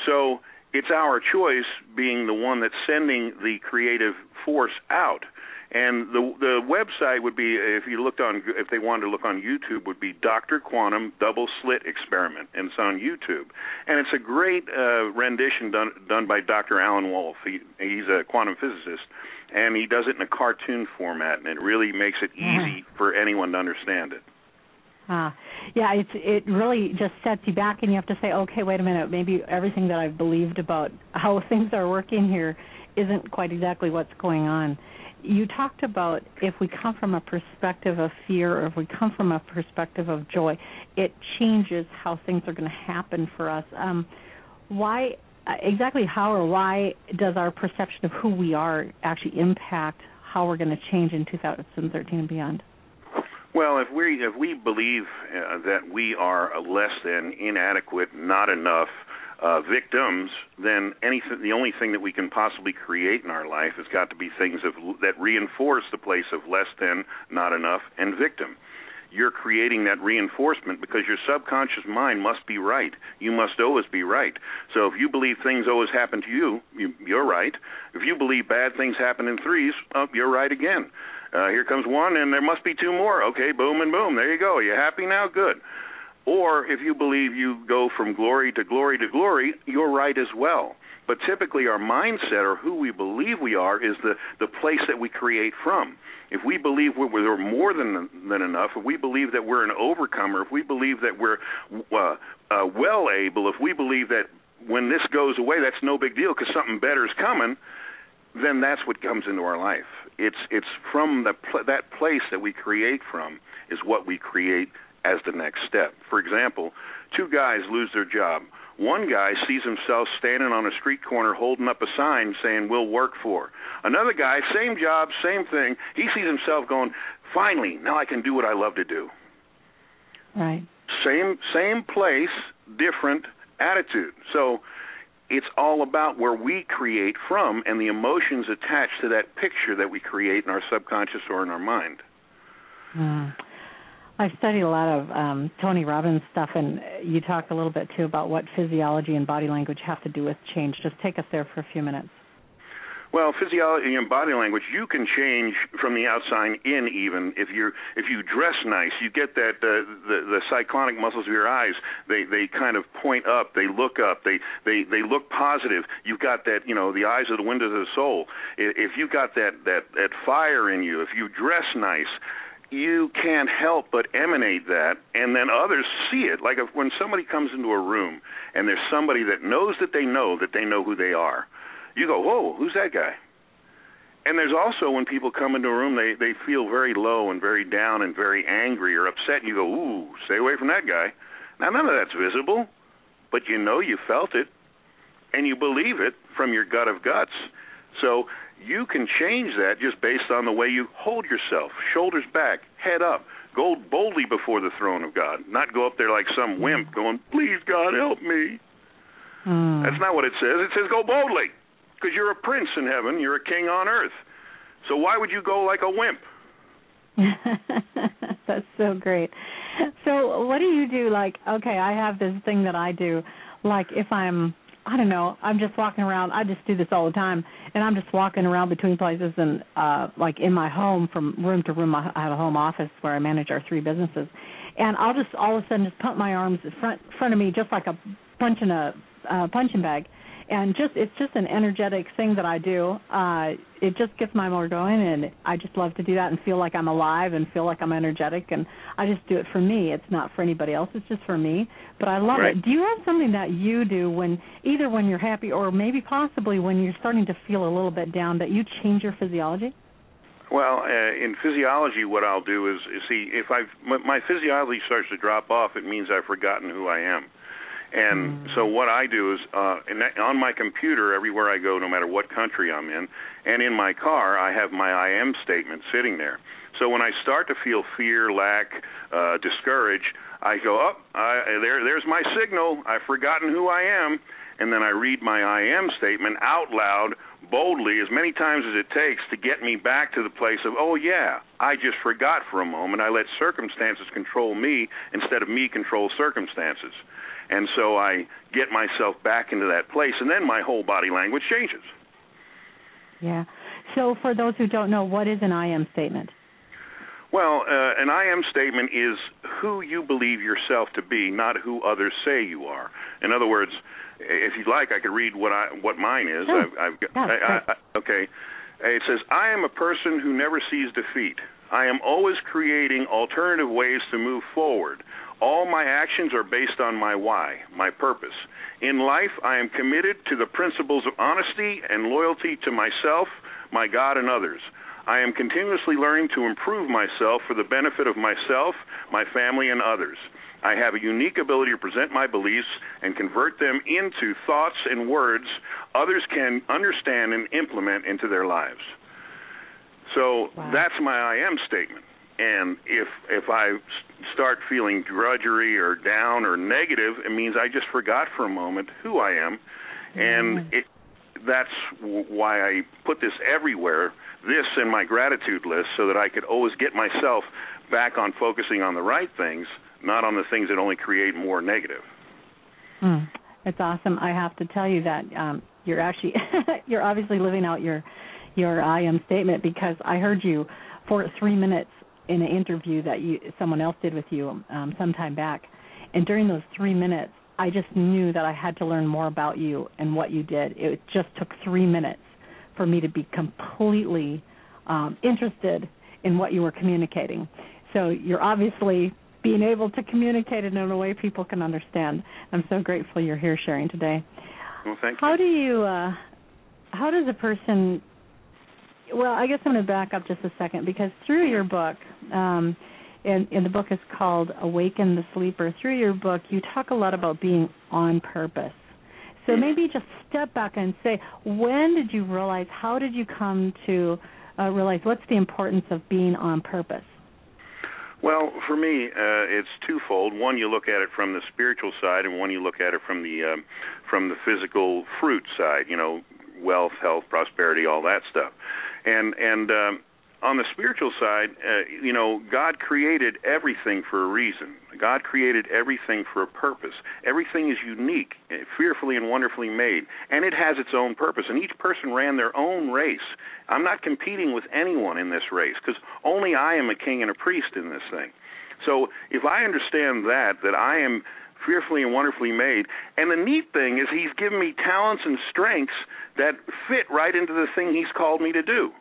So it's our choice being the one that's sending the creative force out and the the website would be if you looked on if they wanted to look on YouTube would be Dr. Quantum Double Slit Experiment, and it's on YouTube. And it's a great uh, rendition done done by Dr. Alan Wolf. He, he's a quantum physicist, and he does it in a cartoon format, and it really makes it easy for anyone to understand it. Ah, yeah, it's it really just sets you back, and you have to say, okay, wait a minute, maybe everything that I've believed about how things are working here isn't quite exactly what's going on you talked about if we come from a perspective of fear or if we come from a perspective of joy, it changes how things are going to happen for us. Um, why exactly how or why does our perception of who we are actually impact how we're going to change in 2013 and beyond? Well, if we if we believe uh, that we are less than, inadequate, not enough, uh, victims, then anything, the only thing that we can possibly create in our life has got to be things of, that reinforce the place of less than, not enough, and victim. You're creating that reinforcement because your subconscious mind must be right. You must always be right. So if you believe things always happen to you, you you're right. If you believe bad things happen in threes, oh, you're right again. Uh, here comes one, and there must be two more. Okay, boom and boom. There you go. Are you happy now? Good. Or if you believe you go from glory to glory to glory, you're right as well. But typically, our mindset or who we believe we are is the, the place that we create from. If we believe we're, more than than enough, if we believe that we're an overcomer, if we believe that we're uh, uh, well able, if we believe that when this goes away, that's no big deal because something better is coming, then that's what comes into our life. It's it's from the pl- that place that we create from is what we create as the next step. For example, two guys lose their job. One guy sees himself standing on a street corner holding up a sign saying, We'll work for. Another guy, same job, same thing, he sees himself going, Finally, now I can do what I love to do. Right. Same same place, different attitude. So it's all about where we create from and the emotions attached to that picture that we create in our subconscious or in our mind. Mm. I've studied a lot of um, Tony Robbins stuff, and you talk a little bit too about what physiology and body language have to do with change. Just take us there for a few minutes. Well, physiology and body language, you can change from the outside in. Even if you if you dress nice, you get that uh, the the cyclonic muscles of your eyes. They they kind of point up. They look up. They they they look positive. You've got that you know the eyes of the windows of the soul. If you've got that that that fire in you, if you dress nice, you can't help but emanate that and then others see it. Like if when somebody comes into a room and there's somebody that knows that they know that they know who they are you go whoa who's that guy? And there's also when people come into a room they they feel very low and very down and very angry or upset and you go ooh stay away from that guy. Now none of that's visible but you know you felt it and you believe it from your gut of guts. So you can change that just based on the way you hold yourself, shoulders back, head up. Go boldly before the throne of God, not go up there like some wimp going, "Please God, help me." Mm. That's not what it says. It says go boldly, because you're a prince in heaven, you're a king on earth. So why would you go like a wimp? That's so great. So what do you do? Like, okay, I have this thing that I do. Like, if I'm I don't know. I'm just walking around. I just do this all the time, and I'm just walking around between places and uh like in my home from room to room. I have a home office where I manage our three businesses, and I'll just all of a sudden just pump my arms in front front of me just like a punch in a uh, punching bag, and just it's just an energetic thing that I do. Uh it just gets my motor going and I just love to do that and feel like I'm alive and feel like I'm energetic and I just do it for me. It's not for anybody else. It's just for me. But I love right. it. Do you have something that you do when either when you're happy or maybe possibly when you're starting to feel a little bit down that you change your physiology? Well, uh, in physiology, what I'll do is, is see if I my, my physiology starts to drop off, it means I've forgotten who I am. And Mm. so what I do is, uh, that, on my computer, everywhere I go, no matter what country I'm in, and in my car, I have my I am statement sitting there. So when I start to feel fear, lack, uh, discouraged, I go up. I, there, there's my signal. I've forgotten who I am, and then I read my I am statement out loud, boldly, as many times as it takes to get me back to the place of, oh yeah, I just forgot for a moment. I let circumstances control me instead of me control circumstances. And so I get myself back into that place, and then my whole body language changes. Yeah. So for those who don't know, what is an I am statement? Well, uh, an I am statement is who you believe yourself to be, not who others say you are. In other words, if you'd like, I could read what I what mine is. I've, I've got, Yeah, I, I, I, okay. It says, "I am a person who never sees defeat. I am always creating alternative ways to move forward. All my actions are based on my why, my purpose. In life, I am committed to the principles of honesty and loyalty to myself, my God, and others. I am continuously learning to improve myself for the benefit of myself, my family, and others. I have a unique ability to present my beliefs and convert them into thoughts and words others can understand and implement into their lives. So Wow. that's my I am statement. And if if I start feeling drudgery or down or negative, it means I just forgot for a moment who I am, and it that's why I put this everywhere. This in my gratitude list, so that I could always get myself back on focusing on the right things, not on the things that only create more negative. Mm, it's awesome. I have to tell you that um, you're actually you're obviously living out your your I am statement because I heard you for three minutes in an interview that you someone else did with you um, some time back, and during those three minutes, I just knew that I had to learn more about you and what you did. It just took three minutes for me to be completely um, interested in what you were communicating. So you're obviously being able to communicate it in a way people can understand. I'm so grateful you're here sharing today. Well, thank you. How do you uh how does a person well, I guess I'm going to back up just a second because through your book um and, and the book is called Awaken the Sleeper. Through your book, you talk a lot about being on purpose. So Mhm. maybe just step back and say, when did you realize? How did you come to uh, realize what's the importance of being on purpose? Well, for me, uh, it's twofold. One, you look at it from the spiritual side, and one, you look at it from the um, from the physical fruit side. You know, wealth, health, prosperity, all that stuff. And and um, on the spiritual side, uh, you know, God created everything for a reason. God created everything for a purpose. Everything is unique, eh, fearfully and wonderfully made, and it has its own purpose. And each person ran their own race. I'm not competing with anyone in this race because only I am a king and a priest in this thing. So if I understand that, that I am fearfully and wonderfully made, and the neat thing is He's given me talents and strengths that fit right into the thing He's called me to do.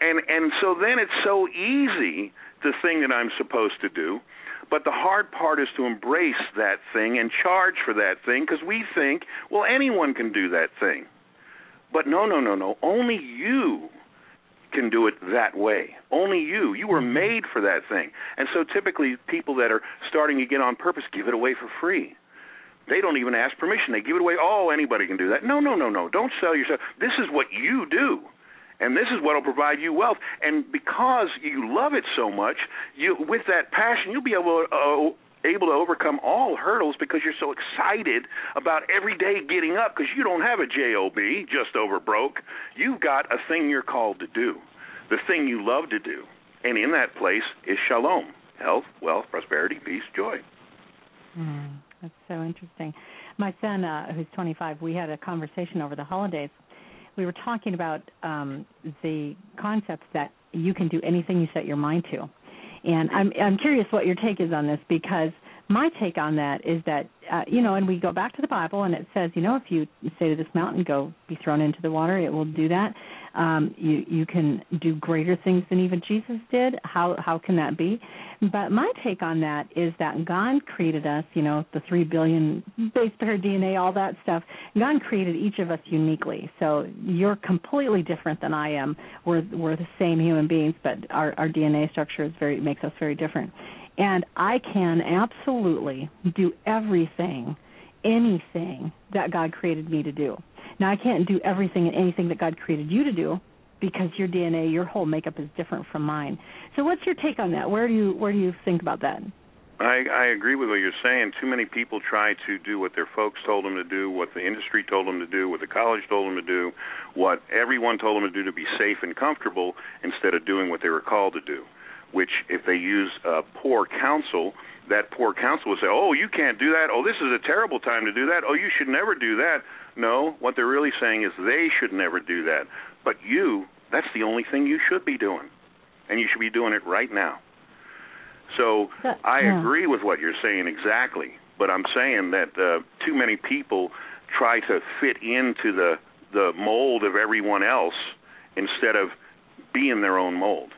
And and so then it's so easy the thing that I'm supposed to do but the hard part is to embrace that thing and charge for that thing because we think well anyone can do that thing. But no no no no. Only you can do it that way. Only you. You were made for that thing. And so typically people that are starting to get on purpose give it away for free. They don't even ask permission. They give it away. Oh anybody can do that. No no no no. Don't sell yourself. This is what you do. And this is what will provide you wealth. And because you love it so much, you with that passion, you'll be able uh, able to overcome all hurdles because you're so excited about every day getting up because you don't have a job just over broke. You've got a thing you're called to do, the thing you love to do, and in that place is shalom, health, wealth, prosperity, peace, joy. Mm, that's so interesting. My son, uh, who's 25, we had a conversation over the holidays. We were talking about um, the concepts that you can do anything you set your mind to, and I'm I'm curious what your take is on this because my take on that is that uh, you know, and we go back to the Bible, and it says, you know, if you say to this mountain, "Go, be thrown into the water," it will do that. Um, you you can do greater things than even Jesus did. How how can that be? But my take on that is that God created us. You know, the three billion base pair DNA, all that stuff. God created each of us uniquely. So you're completely different than I am. We're we're the same human beings, but our our DNA structure is very makes us very different and I can absolutely do everything, anything that God created me to do. Now, I can't do everything and anything that God created you to do because your DNA, your whole makeup is different from mine. So, what's your take on that? Where do you where do you think about that? I, I agree with what you're saying. Too many people try to do what their folks told them to do, what the industry told them to do, what the college told them to do, what everyone told them to do to be safe and comfortable, instead of doing what they were called to do which if they use uh, poor counsel, that poor counsel will say, "Oh, you can't do that. Oh, this is a terrible time to do that. Oh, you should never do that." No, what they're really saying is they should never do that. But you, that's the only thing you should be doing, and you should be doing it right now. So I yeah. agree with what you're saying exactly, but I'm saying that uh, too many people try to fit into the the mold of everyone else instead of being their own mold.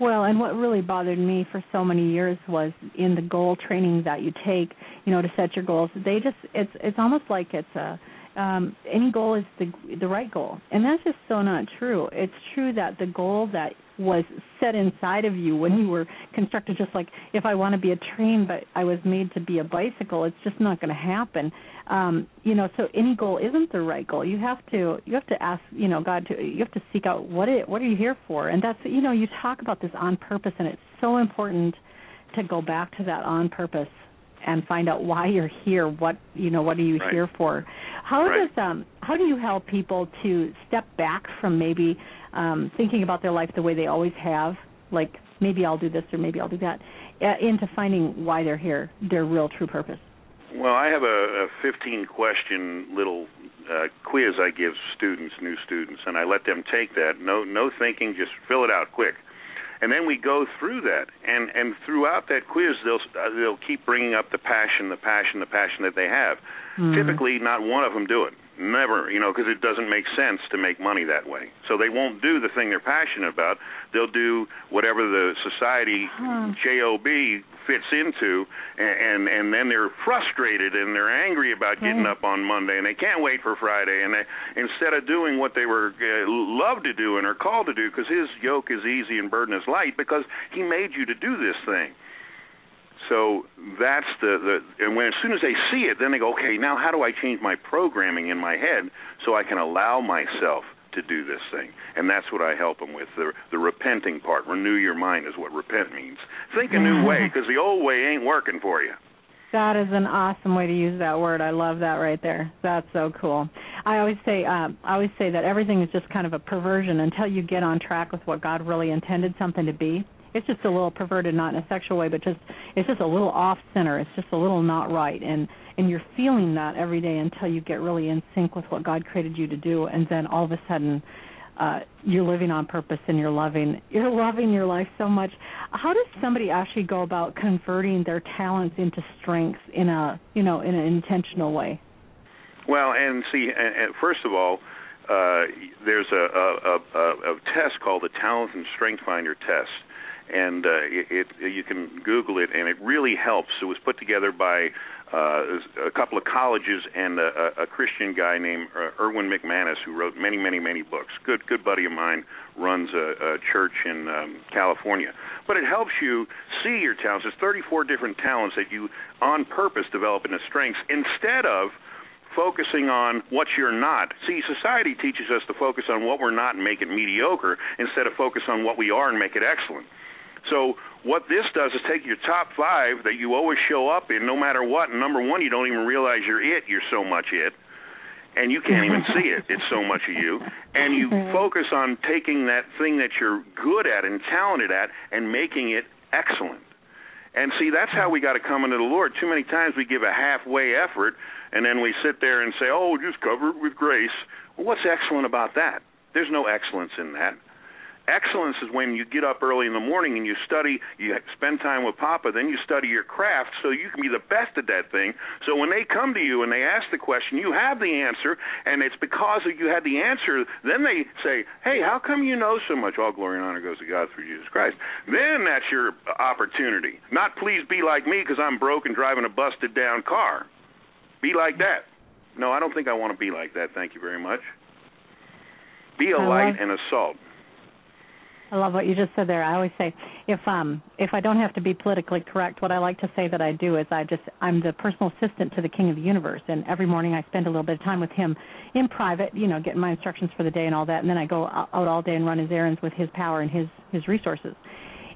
Well, and what really bothered me for so many years was in the goal training that you take, you know, to set your goals. They just it's it's almost like it's a um any goal is the the right goal. And that's just so not true. It's true that the goal that was set inside of you when you were constructed just like if I want to be a train but I was made to be a bicycle, it's just not going to happen um you know so any goal isn't the right goal you have to you have to ask you know god to you have to seek out what it what are you here for and that's you know you talk about this on purpose and it's so important to go back to that on purpose and find out why you're here what you know what are you right. here for how right. does um how do you help people to step back from maybe um thinking about their life the way they always have like maybe I'll do this or maybe I'll do that uh, into finding why they're here their real true purpose well, I have a, a 15 question little uh, quiz I give students, new students, and I let them take that. No, no thinking, just fill it out quick. And then we go through that, and and throughout that quiz, they'll uh, they'll keep bringing up the passion, the passion, the passion that they have. Mm-hmm. Typically, not one of them do it. Never, you know, because it doesn't make sense to make money that way. So they won't do the thing they're passionate about. They'll do whatever the society huh. job fits into, and, and and then they're frustrated and they're angry about getting up on Monday, and they can't wait for Friday. And they instead of doing what they were uh, loved to do and are called to do, because His yoke is easy and burden is light, because He made you to do this thing. So that's the, the and when as soon as they see it, then they go, okay, now how do I change my programming in my head so I can allow myself to do this thing? And that's what I help them with the the repenting part. Renew your mind is what repent means. Think a new way because the old way ain't working for you. That is an awesome way to use that word. I love that right there. That's so cool. I always say, um, I always say that everything is just kind of a perversion until you get on track with what God really intended something to be it's just a little perverted, not in a sexual way, but just it's just a little off center. It's just a little not right, and and you're feeling that every day until you get really in sync with what God created you to do, and then all of a sudden. Uh, you're living on purpose and you're loving you're loving your life so much. How does somebody actually go about converting their talents into strengths in a you know in an intentional way? Well, and see, and, and first of all, uh, there's a, a, a, a test called the Talent and Strength Finder test, and uh, it, it you can Google it, and it really helps. It was put together by uh, a couple of colleges and a, a Christian guy named uh, Erwin McManus, who wrote many, many, many books. Good, good buddy of mine runs a, a church in um, California. But it helps you see your talents. There's 34 different talents that you, on purpose, develop into strengths instead of focusing on what you're not. See, society teaches us to focus on what we're not and make it mediocre instead of focus on what we are and make it excellent. So what this does is take your top five that you always show up in, no matter what. And number one, you don't even realize you're it. You're so much it, and you can't even see it. It's so much of you. And you focus on taking that thing that you're good at and talented at and making it excellent. And see, that's how we got to come into the Lord. Too many times we give a halfway effort, and then we sit there and say, "Oh, just cover it with grace." Well, what's excellent about that? There's no excellence in that Excellence is when you get up early in the morning and you study, you spend time with Papa, then you study your craft so you can be the best at that thing. So when they come to you and they ask the question, you have the answer, and it's because you had the answer. Then they say, "Hey, how come you know so much?" All glory and honor goes to God through Jesus Christ. Then that's your opportunity. Not please be like me because I'm broke and driving a busted down car. Be like that. No, I don't think I want to be like that. Thank you very much. Be a light and a salt. I love what you just said there. I always say if um if I don't have to be politically correct, what I like to say that I do is I just I'm the personal assistant to the King of the Universe, and every morning I spend a little bit of time with him in private, you know, getting my instructions for the day and all that, and then I go out all day and run his errands with his power and his his resources.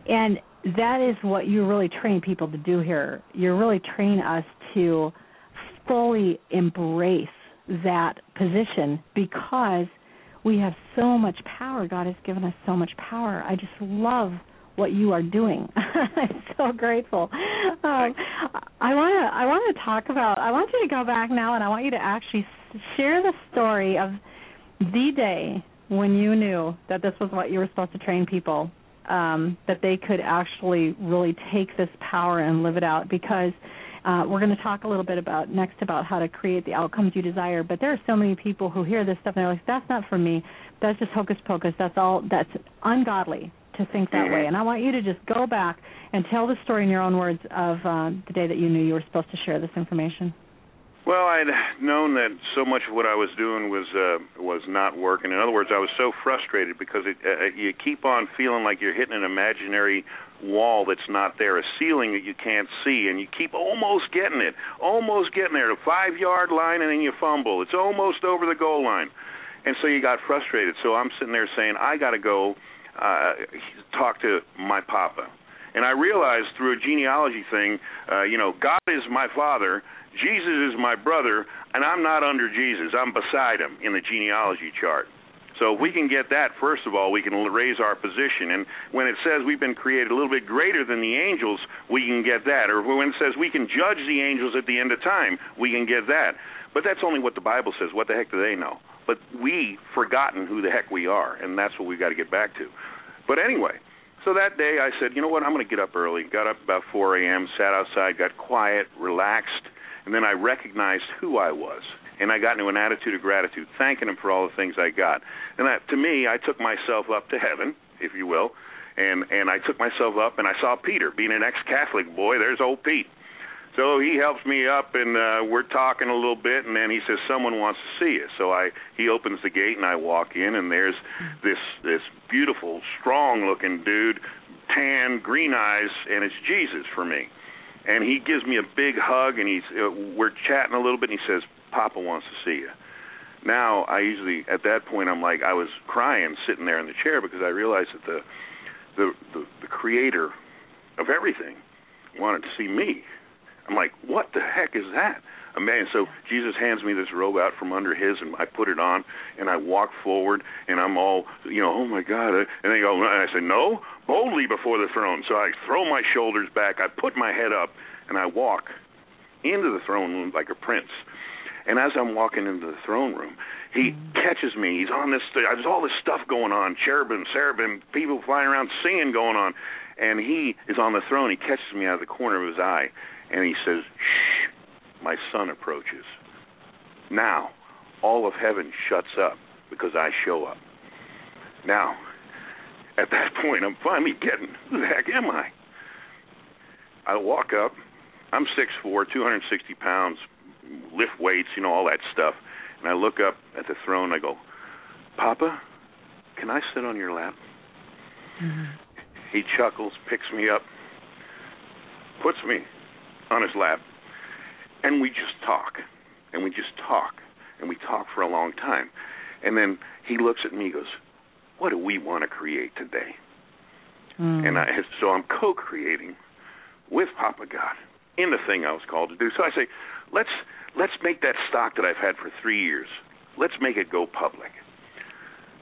And that is what you really train people to do here. You're really training us to fully embrace that position because we have so much power. God has given us so much power. I just love what you are doing. I'm so grateful. Um, I want to I want to talk about. I want you to go back now, and I want you to actually share the story of the day when you knew that this was what you were supposed to train people, um, that they could actually really take this power and live it out. Because uh, we're going to talk a little bit about next about how to create the outcomes you desire. But there are so many people who hear this stuff and they're like, "That's not for me. That's just hocus pocus. That's all. That's ungodly to think that way." And I want you to just go back and tell the story in your own words of uh, the day that you knew you were supposed to share this information. Well, I'd known that so much of what I was doing was uh, was not working. In other words, I was so frustrated because it, uh, you keep on feeling like you're hitting an imaginary wall that's not there, a ceiling that you can't see, and you keep almost getting it, almost getting there, the five yard line, and then you fumble. It's almost over the goal line, and so you got frustrated. So I'm sitting there saying, I got to go uh, talk to my papa. And I realized through a genealogy thing, uh, you know, God is my father, Jesus is my brother, and I'm not under Jesus. I'm beside him in the genealogy chart. So if we can get that, first of all, we can raise our position. And when it says we've been created a little bit greater than the angels, we can get that. Or when it says we can judge the angels at the end of time, we can get that. But that's only what the Bible says. What the heck do they know? But we forgotten who the heck we are, and that's what we've got to get back to. But anyway, so that day I said, you know what, I'm going to get up early. Got up about 4 a.m., sat outside, got quiet, relaxed, and then I recognized who I was. And I got into an attitude of gratitude, thanking him for all the things I got. And that, to me, I took myself up to heaven, if you will, and and I took myself up, and I saw Peter, being an ex-Catholic boy. There's old Pete. So he helps me up, and uh, we're talking a little bit, and then he says someone wants to see you. So I he opens the gate, and I walk in, and there's this this beautiful, strong-looking dude, tan, green eyes, and it's Jesus for me and he gives me a big hug and he's uh, we're chatting a little bit and he says papa wants to see you. Now i usually at that point i'm like i was crying sitting there in the chair because i realized that the the the, the creator of everything wanted to see me. I'm like what the heck is that man so jesus hands me this robe out from under his and i put it on and i walk forward and i'm all you know oh my god and they go and i say no boldly before the throne. So I throw my shoulders back, I put my head up, and I walk into the throne room like a prince. And as I'm walking into the throne room, he catches me. He's on this. There's all this stuff going on, cherubim, cherubim, people flying around, singing going on, and he is on the throne. He catches me out of the corner of his eye, and he says, "Shh, my son approaches." Now, all of heaven shuts up because I show up. Now, at that point, I'm finally getting, who the heck am I? I walk up. I'm 6'4", 260 pounds, lift weights, you know, all that stuff. And I look up at the throne. I go, Papa, can I sit on your lap? Mm-hmm. He chuckles, picks me up, puts me on his lap, and we just talk. And we just talk. And we talk for a long time. And then he looks at me and goes, what do we want to create today? Mm. And I, so I'm co-creating with Papa God in the thing I was called to do. So I say, let's let's make that stock that I've had for three years. Let's make it go public.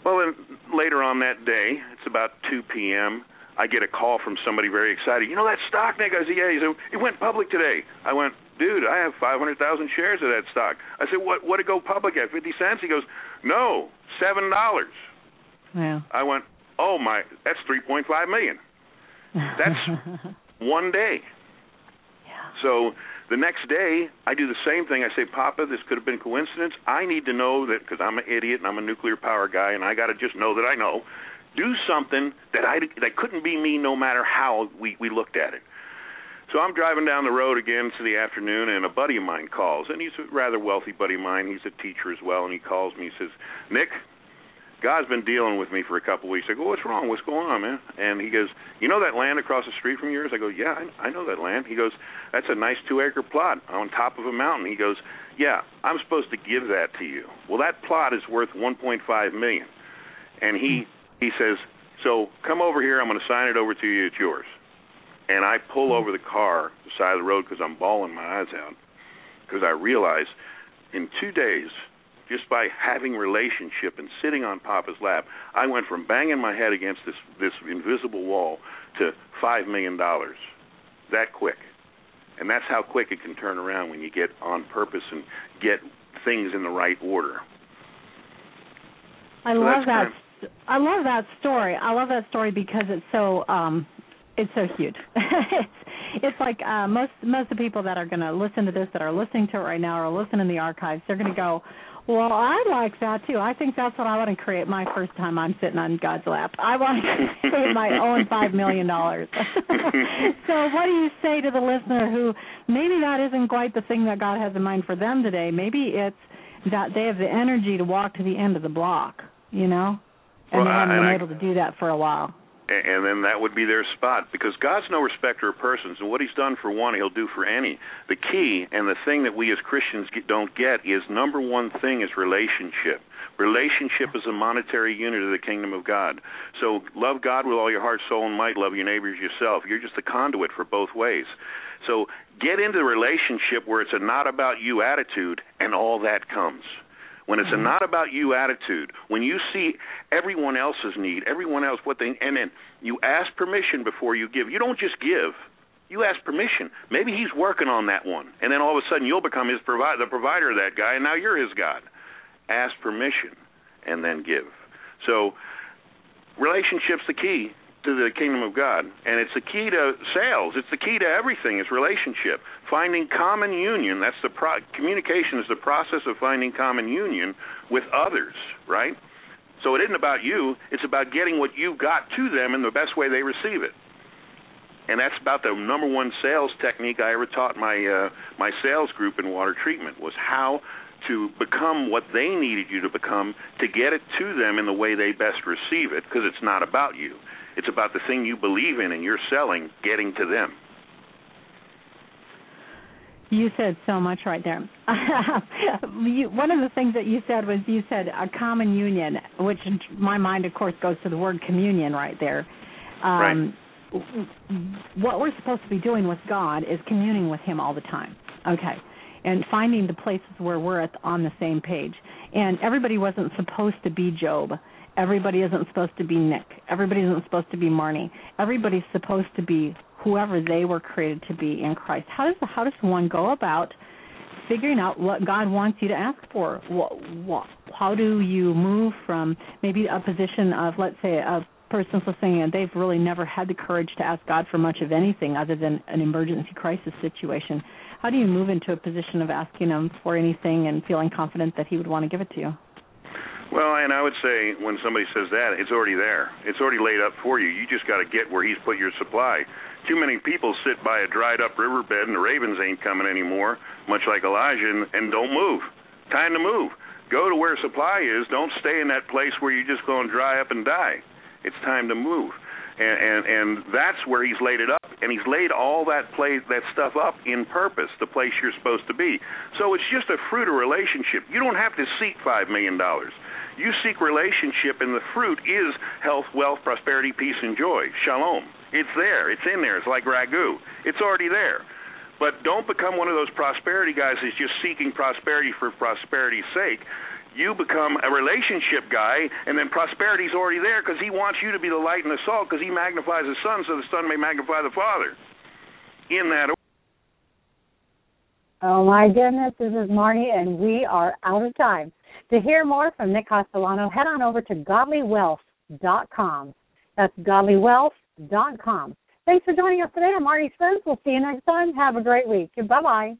Well, then later on that day, it's about 2 p.m. I get a call from somebody very excited. You know that stock, Nick? I said, yeah. He said, it went public today. I went, dude, I have 500,000 shares of that stock. I said, what? What it go public at? 50 cents? He goes, no, seven dollars. Yeah. I went, Oh my, that's 3.5 million. That's one day. Yeah. So the next day, I do the same thing. I say, Papa, this could have been coincidence. I need to know that because I'm an idiot and I'm a nuclear power guy, and I got to just know that I know. Do something that I that couldn't be me, no matter how we we looked at it. So I'm driving down the road again to the afternoon, and a buddy of mine calls, and he's a rather wealthy buddy of mine. He's a teacher as well, and he calls me. He says, "Nick, God's been dealing with me for a couple of weeks. I go, "What's wrong? What's going on, man?" And he goes, "You know that land across the street from yours?" I go, "Yeah, I, I know that land." He goes, "That's a nice two-acre plot on top of a mountain." He goes, "Yeah, I'm supposed to give that to you." Well, that plot is worth 1.5 million, and he he says, "So come over here. I'm going to sign it over to you. It's yours." And I pull over the car, the side of the road, because I'm bawling my eyes out, because I realize in two days just by having relationship and sitting on Papa's lap, I went from banging my head against this this invisible wall to five million dollars that quick. And that's how quick it can turn around when you get on purpose and get things in the right order. I So love that. kind I love that story. I love that story because it's so um it's so huge. it's it's like uh most most of the people that are going to listen to this that are listening to it right now or listen in the archives, they're going to go, "Well, I like that too. I think that's what I want to create my first time I'm sitting on God's lap. I want to create my own 5 million dollars." so, what do you say to the listener who maybe that isn't quite the thing that God has in mind for them today? Maybe it's that they have the energy to walk to the end of the block, you know? And Well, they haven't and been I- able to do that for a while. And then that would be their spot because God's no respecter of persons, and what He's done for one, He'll do for any. The key and the thing that we as Christians don't get is number one thing is relationship. Relationship is a monetary unit of the kingdom of God. So love God with all your heart, soul, and might. Love your neighbors yourself. You're just a conduit for both ways. So get into the relationship where it's a not about you attitude, and all that comes. When it's a not about you attitude, when you see everyone else's need, everyone else what they, and then you ask permission before you give. You don't just give. You ask permission. Maybe he's working on that one, and then all of a sudden you'll become his provi- the provider of that guy, and now you're his God. Ask permission, and then give. So, relationship's the key to the kingdom of God, and it's the key to sales. It's the key to everything. It's relationship, finding common union. That's the pro- communication is the process of finding common union with others, right? So it isn't about you. It's about getting what you've got to them in the best way they receive it. And that's about the number one sales technique I ever taught my uh, my sales group in water treatment was how to become what they needed you to become to get it to them in the way they best receive it because it's not about you. It's about the thing you believe in and you're selling getting to them. You said so much right there. you, one of the things that you said was you said a common union, which in my mind, of course, goes to the word communion right there. Um, What we're supposed to be doing with God is communing with Him all the time. Okay. And finding the places where we're at, on the same page. And everybody wasn't supposed to be Job. Everybody isn't supposed to be Nick. Everybody isn't supposed to be Marnie. Everybody's supposed to be whoever they were created to be in Christ. How does how does one go about figuring out what God wants you to ask for? What, what, how do you move from maybe a position of let's say a person's listening and they've really never had the courage to ask God for much of anything other than an emergency crisis situation. How do you move into a position of asking him for anything and feeling confident that he would want to give it to you? Well, and I would say when somebody says that, it's already there. It's already laid up for you. You just got to get where he's put your supply. Too many people sit by a dried up riverbed and the ravens ain't coming anymore, much like Elijah, and, and don't move. Time to move. Go to where supply is. Don't stay in that place where you're just going to dry up and die. It's time to move. And, and and that's where he's laid it up, and he's laid all that play that stuff up in purpose, the place you're supposed to be. So it's just a fruit of relationship. You don't have to seek five million dollars. You seek relationship, and the fruit is health, wealth, prosperity, peace, and joy. Shalom. It's there. It's in there. It's like ragu. It's already there. But don't become one of those prosperity guys who's just seeking prosperity for prosperity's sake. You become a relationship guy, and then prosperity's already there because he wants you to be the light and the salt because he magnifies the Son so the Son may magnify the Father. In that order. Oh my goodness, this is Marnie, and we are out of time. To hear more from Nick Castellano, head on over to godlywealth.com. That's godlywealth.com. Thanks for joining us today I'm Marnie Friends. We'll see you next time. Have a great week. Bye bye.